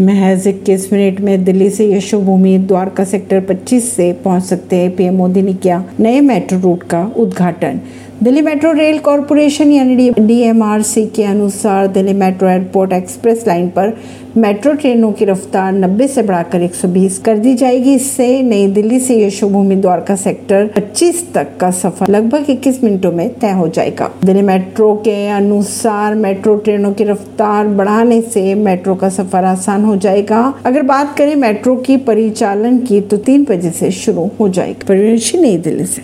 महज इक्कीस मिनट में दिल्ली से यशोभूमि द्वारका सेक्टर 25 से पहुँच सकते हैं। पीएम मोदी ने किया नए मेट्रो रूट का उद्घाटन। दिल्ली मेट्रो रेल कॉरपोरेशन यानी डीएमआरसी के अनुसार Delhi metro airport express line पर मेट्रो ट्रेनों की रफ्तार 90 से बढ़ाकर 120 कर दी जाएगी। इससे नई दिल्ली से यशोभूमि द्वारका सेक्टर 25 तक का सफ़र लगभग 21 मिनटों में तय हो जाएगा। दिल्ली मेट्रो के अनुसार मेट्रो ट्रेनों की रफ्तार बढ़ाने से मेट्रो का सफ़र आसान हो जाएगा। अगर बात करें मेट्रो की परिचालन की तो तीन बजे से शुरू हो जाएगी। परिवेशी नई दिल्ली से।